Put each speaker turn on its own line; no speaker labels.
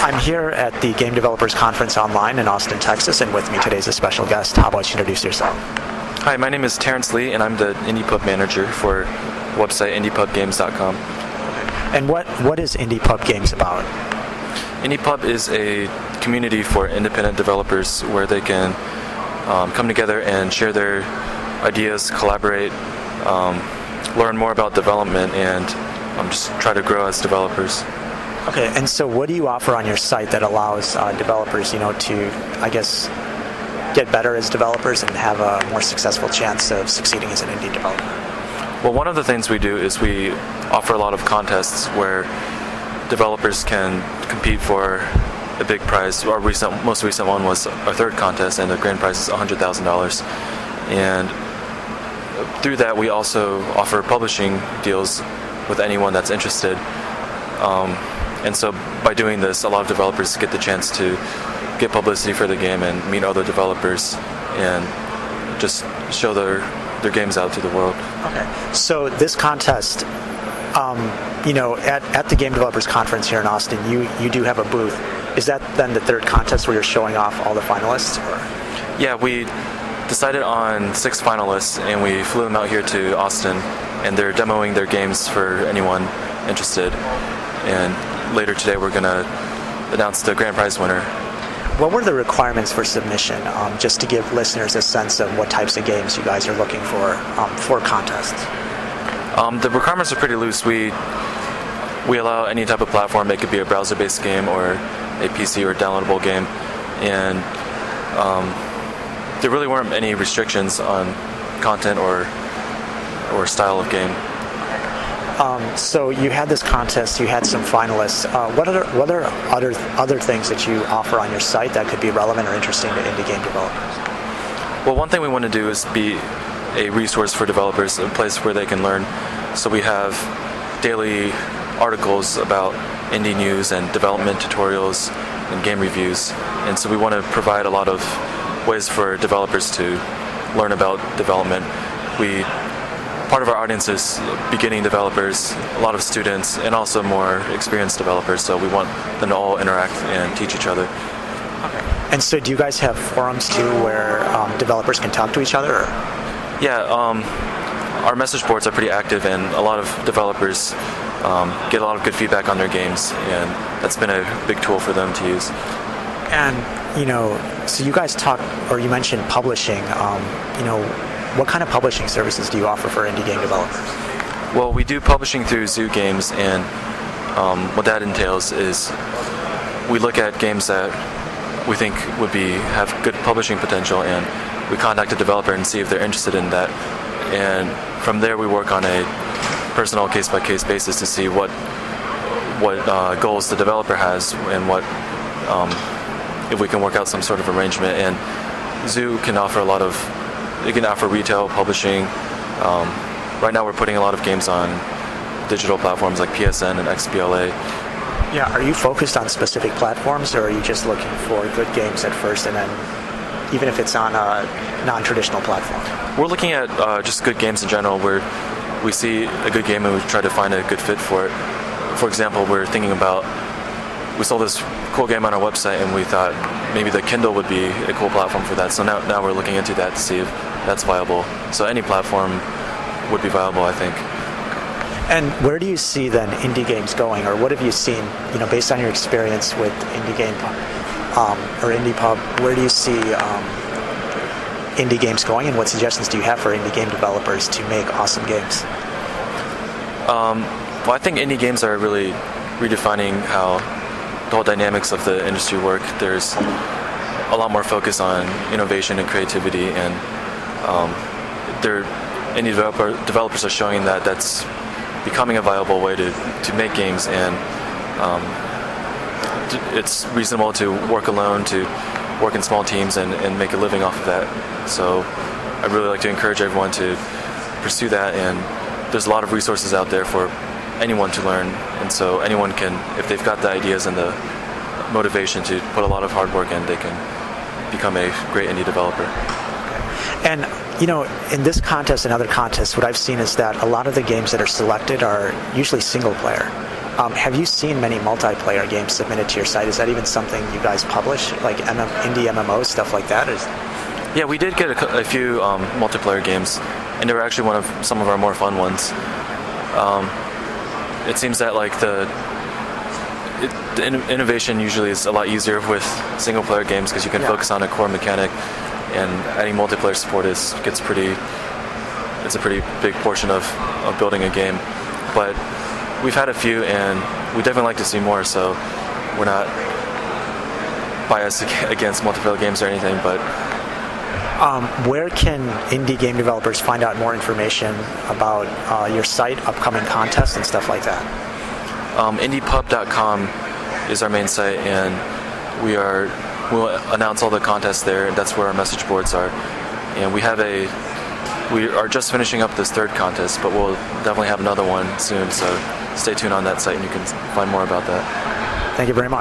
I'm here at the Game Developers Conference Online in Austin, Texas, and with me today is a special guest. How about you introduce yourself?
Hi, my name is Terrence Lee, and I'm the Indie Pub manager for website indiepubgames.com.
And what, what is Indie Pub Games about?
Indie Pub is a community for independent developers where they can um, come together and share their ideas, collaborate, um, learn more about development, and um, just try to grow as developers.
Okay, and so what do you offer on your site that allows uh, developers, you know, to, I guess, get better as developers and have a more successful chance of succeeding as an indie developer?
Well, one of the things we do is we offer a lot of contests where developers can compete for a big prize. Our recent, most recent one was our third contest, and the grand prize is $100,000. And through that, we also offer publishing deals with anyone that's interested. Um, and so by doing this, a lot of developers get the chance to get publicity for the game and meet other developers and just show their their games out to the world.
Okay. So this contest, um, you know, at, at the Game Developers Conference here in Austin, you, you do have a booth. Is that then the third contest where you're showing off all the finalists? Or?
Yeah, we decided on six finalists and we flew them out here to Austin and they're demoing their games for anyone interested. And later today we're going to announce the grand prize winner.
What were the requirements for submission, um, just to give listeners a sense of what types of games you guys are looking for um, for contests?
Um, the requirements are pretty loose. We we allow any type of platform. It could be a browser-based game or a PC or downloadable game, and um, there really weren't any restrictions on content or or style of game.
Um, so you had this contest, you had some finalists. Uh, what are what are other other things that you offer on your site that could be relevant or interesting to indie game developers?
Well, one thing we want to do is be a resource for developers, a place where they can learn. So we have daily articles about indie news and development tutorials and game reviews, and so we want to provide a lot of ways for developers to learn about development. We part of our audience is beginning developers, a lot of students, and also more experienced developers. So we want them to all interact and teach each other.
Okay. And so, do you guys have forums too, where um, developers can talk to each other? Or?
Yeah, um, our message boards are pretty active, and a lot of developers um, get a lot of good feedback on their games, and that's been a big tool for them to use.
And you know, so you guys talk, or you mentioned publishing. Um, you know, what kind of publishing services do you offer for indie game developers?
Well, we do publishing through Zoo Games, and um, what that entails is we look at games that we think would be have good publishing potential, and we contact a developer and see if they're interested in that. And from there, we work on a personal case-by-case basis to see what what uh, goals the developer has and what um, if we can work out some sort of arrangement. And Zoo can offer a lot of you can offer retail publishing. Um, right now, we're putting a lot of games on digital platforms like PSN and XBLA.
Yeah, are you focused on specific platforms, or are you just looking for good games at first, and then even if it's on a non-traditional platform?
We're looking at uh, just good games in general. Where we see a good game and we try to find a good fit for it. For example, we're thinking about we saw this cool game on our website and we thought maybe the Kindle would be a cool platform for that. So now, now we're looking into that to see if that's viable. So any platform would be viable, I think.
And where do you see then indie games going, or what have you seen, you know, based on your experience with indie game um, or indie pub? Where do you see um, indie games going, and what suggestions do you have for indie game developers to make awesome games?
Um, well, I think indie games are really redefining how the whole dynamics of the industry work. There's a lot more focus on innovation and creativity, and um, there, indie developer, developers are showing that that's becoming a viable way to, to make games, and um, it's reasonable to work alone, to work in small teams, and, and make a living off of that. So I'd really like to encourage everyone to pursue that, and there's a lot of resources out there for anyone to learn, and so anyone can, if they've got the ideas and the motivation to put a lot of hard work in, they can become a great indie developer.
And you know, in this contest and other contests, what I've seen is that a lot of the games that are selected are usually single player. Um, have you seen many multiplayer games submitted to your site? Is that even something you guys publish, like MM, indie MMOs, stuff like that? Is,
Yeah, we did get a, a few um, multiplayer games, and they were actually one of some of our more fun ones. Um, it seems that like the, it, the in- innovation usually is a lot easier with single player games because you can
Yeah.
focus on a core mechanic, and adding multiplayer support is gets pretty. It's a pretty big portion of, of building a game, but we've had a few, and we definitely like to see more. So we're not biased against multiplayer games or anything, but
where can indie game developers find out more information about uh, your site, upcoming contests, and stuff like that?
um, indiepub.com is our main site, and we are we'll announce all the contests there. And that's where our message boards are, and we have a we are just finishing up this third contest, but we'll definitely have another one soon. So stay tuned on that site, and you can find more about that.
Thank you very much.